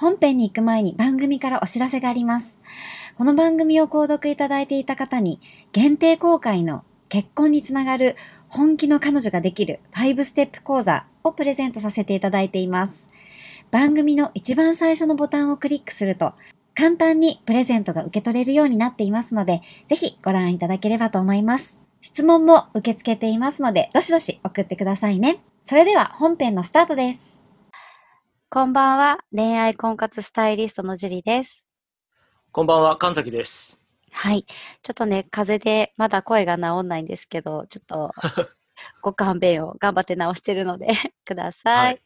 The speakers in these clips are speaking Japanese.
本編に行く前に番組からお知らせがあります。この番組を購読いただいていた方に限定公開の結婚につながる本気の彼女ができる5ステップ講座をプレゼントさせていただいています。番組の一番最初のボタンをクリックすると簡単にプレゼントが受け取れるようになっていますので、ぜひご覧いただければと思います。質問も受け付けていますので、どしどし送ってくださいね。それでは本編のスタートです。こんばんは、恋愛婚活スタイリストのジュリです。こんばんは、神崎です。はい。ちょっとね、風邪でまだ声が治んないんですけど、ちょっと ご勘弁を頑張って直してるので ください。はい、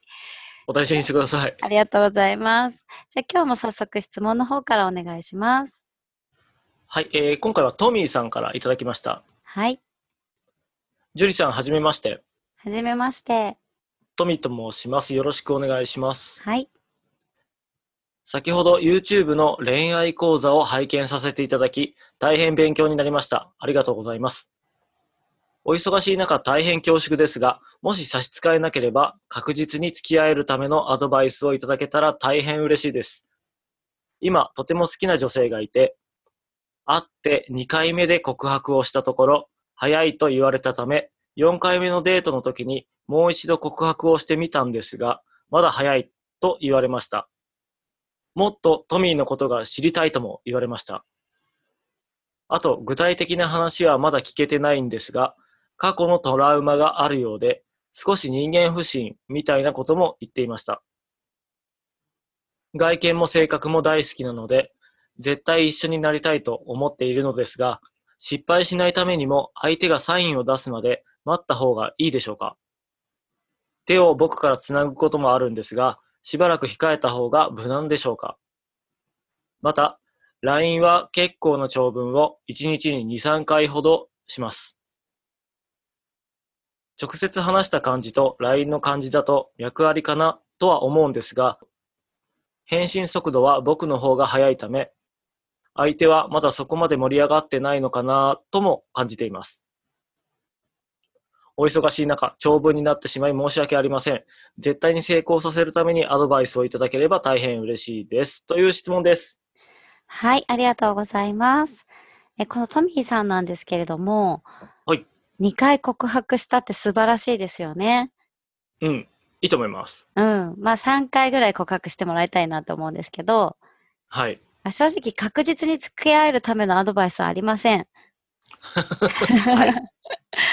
お大事にしてください。ありがとうございます。じゃあ今日も早速質問の方からお願いします。はい、えー、今回はトミーさんからいただきました。はい。ジュリさん、はじめまして。はじめまして。トミと申します。よろしくお願いします。はい。先ほど YouTube の恋愛講座を拝見させていただき、大変勉強になりました。ありがとうございます。お忙しい中大変恐縮ですが、もし差し支えなければ確実に付き合えるためのアドバイスをいただけたら大変嬉しいです。今、とても好きな女性がいて、会って2回目で告白をしたところ、早いと言われたため、4回目のデートの時にもう一度告白をしてみたんですが、まだ早いと言われました。もっとトミーのことが知りたいとも言われました。あと、具体的な話はまだ聞けてないんですが、過去のトラウマがあるようで、少し人間不信みたいなことも言っていました。外見も性格も大好きなので、絶対一緒になりたいと思っているのですが、失敗しないためにも相手がサインを出すまで待った方がいいでしょうか？手を僕からつなぐこともあるんですが、しばらく控えた方が無難でしょうか？また、LINE は結構な長文を1日に2、3回ほどします。直接話した感じと LINE の感じだと脈ありかなとは思うんですが、返信速度は僕の方が早いため、相手はまだそこまで盛り上がってないのかなとも感じています。お忙しい中、長文になってしまい申し訳ありません。絶対に成功させるためにアドバイスをいただければ大変嬉しいです。という質問です。はい、ありがとうございます。えこのトミーさんなんですけれども、はい。2回告白したって素晴らしいですよね。うん、いいと思います。うん。まあ3回ぐらい告白してもらいたいなと思うんですけど、はい。正直確実に付き合えるためのアドバイスはありません。はい。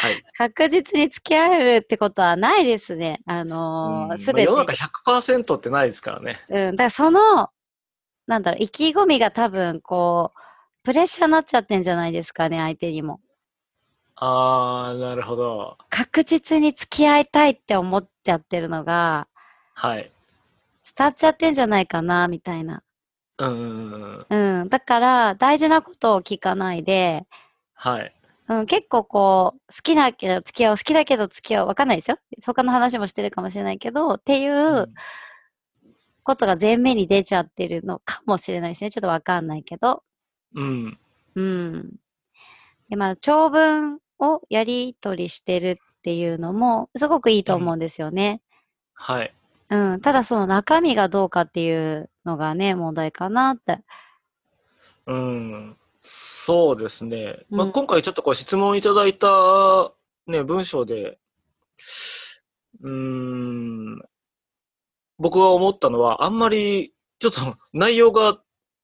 はい、確実に付き合えるってことはないですね。あのす、べ、て。世の中100%ってないですからね。うん。だからその、なんだろう、意気込みが多分、こう、プレッシャーになっちゃってんじゃないですかね、相手にも。あー、なるほど。確実に付き合いたいって思っちゃってるのが、はい。伝わっちゃってんじゃないかな、みたいな。うん。うん。だから、大事なことを聞かないで、はい。うん、結構こう、好きだけど付き合う、好きだけど付き合う、わかんないですよ。他の話もしてるかもしれないけど、っていうことが前面に出ちゃってるのかもしれないですね。ちょっとわかんないけど。うん。うん。で、まあ、長文をやり取りしてるっていうのも、すごくいいと思うんですよね。うん、はい。うん。ただその中身がどうかっていうのがね、問題かなって。うん。そうですね。まあ、今回ちょっとこう質問いただいた、ね、文章で、うん、僕が思ったのは、あんまり、ちょっと 内容が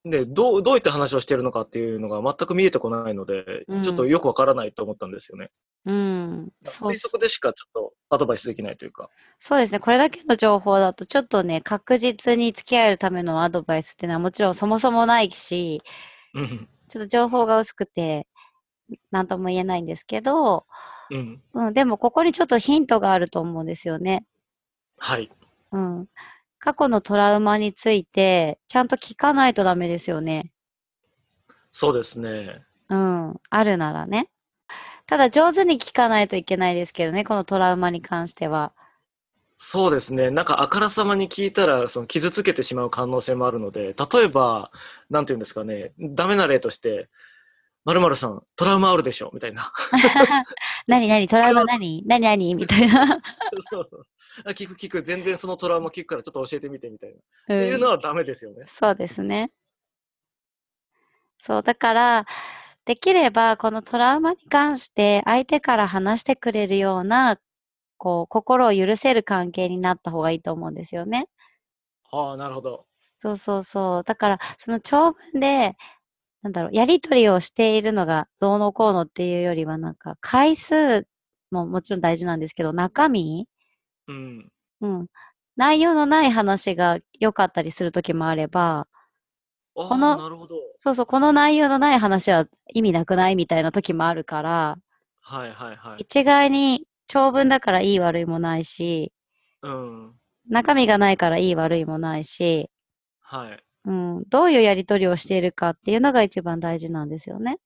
で、どう、どういった話をしてるのかっていうのが全く見えてこないので、うんちょっとよくわからないと思ったんですよね。うん。そう推測でしかちょっとアドバイスできないというか。そうですね。これだけの情報だと、ちょっとね、確実に付き合えるためのアドバイスっていうのはもちろんそもそもないし、うん。ちょっと情報が薄くて、なんとも言えないんですけど、うん。うん、でもここにちょっとヒントがあると思うんですよね。はい。うん。過去のトラウマについて、ちゃんと聞かないとダメですよね。そうですね。うん。あるならね。ただ上手に聞かないといけないですけどね、このトラウマに関しては。そうですね。なんかあからさまに聞いたら、その傷つけてしまう可能性もあるので、例えば、なんていうんですかね、ダメな例として、〇〇さん、トラウマあるでしょ？みたいな。何何？トラウマ何？何何？みたいな。そうそうあ聞く聞く、全然そのトラウマ聞くからちょっと教えてみてみたいな。っうんていうのはダメですよね。そうですね。そう、だから、できれば、このトラウマに関して、相手から話してくれるような、こう、心を許せる関係になった方がいいと思うんですよね。ああ、なるほど。そうそうそう。だから、その長文で、なんだろう、やりとりをしているのがどうのこうのっていうよりは、なんか、回数ももちろん大事なんですけど、中身うん。うん。内容のない話が良かったりするときもあれば、このなるほど。そうそう、この内容のない話は意味なくないみたいな時もあるから、はいはいはい。一概に長文だからいい悪いもないし、うん。中身がないからいい悪いもないし、はい。うん、どういうやりとりをしているかっていうのが一番大事なんですよね。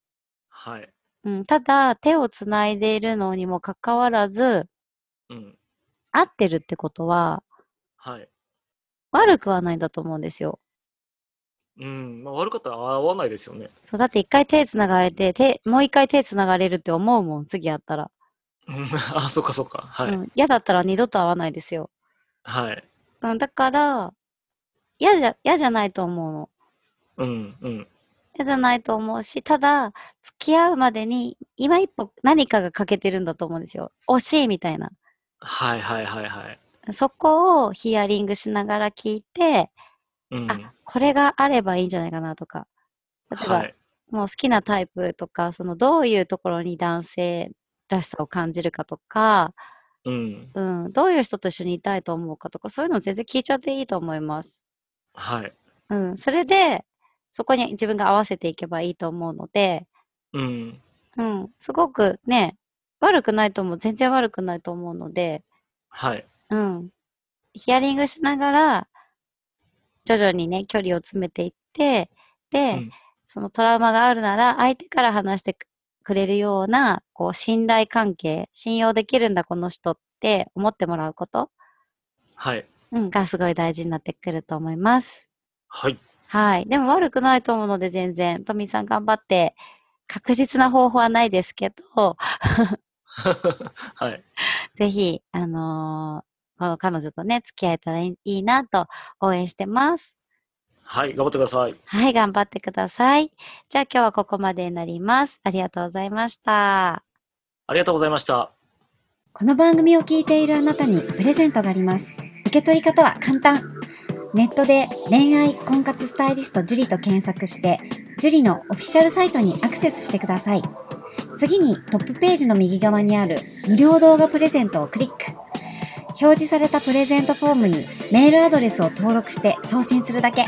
はい。うん、ただ、手をつないでいるのにもかかわらず、うん。合ってるってことははい。悪くはないんだと思うんですよ。うん。まあ、悪かったら合わないですよね。そう、だって一回手つながれて、手、もう一回手つながれるって思うもん、次会ったら。うんあ、そっかそっか。はい。うん、嫌だったら二度と会わないですよ。はい。うん、だから、嫌じゃ、嫌じゃないと思うの。うん。うん。嫌じゃないと思うし、ただ、付き合うまでに、今一歩何かが欠けてるんだと思うんですよ。惜しいみたいな。はいはいはいはい。そこをヒアリングしながら聞いて、うん。あこれがあればいいんじゃないかなとか。例えば、はい。もう好きなタイプとか、そのどういうところに男性らしさを感じるかとか、うん。うん、どういう人と一緒にいたいと思うかとか、そういうの全然聞いちゃっていいと思います。はい。うん、それで、そこに自分が合わせていけばいいと思うので、うん。うん、すごくね、悪くないと思う、全然悪くないと思うので、はい。うん、ヒアリングしながら、徐々にね、距離を詰めていって、で、うんそのトラウマがあるなら、相手から話してくれるような、こう、信頼関係、信用できるんだ、この人って思ってもらうこと、はい。うん、がすごい大事になってくると思います。はい。はい。でも悪くないと思うので、全然、トミーさん頑張って、確実な方法はないですけど、はい。ぜひ、あのーこの彼女とね、付き合えたらいいいいなと応援してます。はい。頑張ってください。はい、頑張ってください。じゃあ今日はここまでになります。ありがとうございました。ありがとうございました。この番組を聞いているあなたにプレゼントがあります。受け取り方は簡単。ネットで恋愛婚活スタイリスト樹と検索して、樹のオフィシャルサイトにアクセスしてください。次にトップページの右側にある無料動画プレゼントをクリック。表示されたプレゼントフォームにメールアドレスを登録して送信するだけ。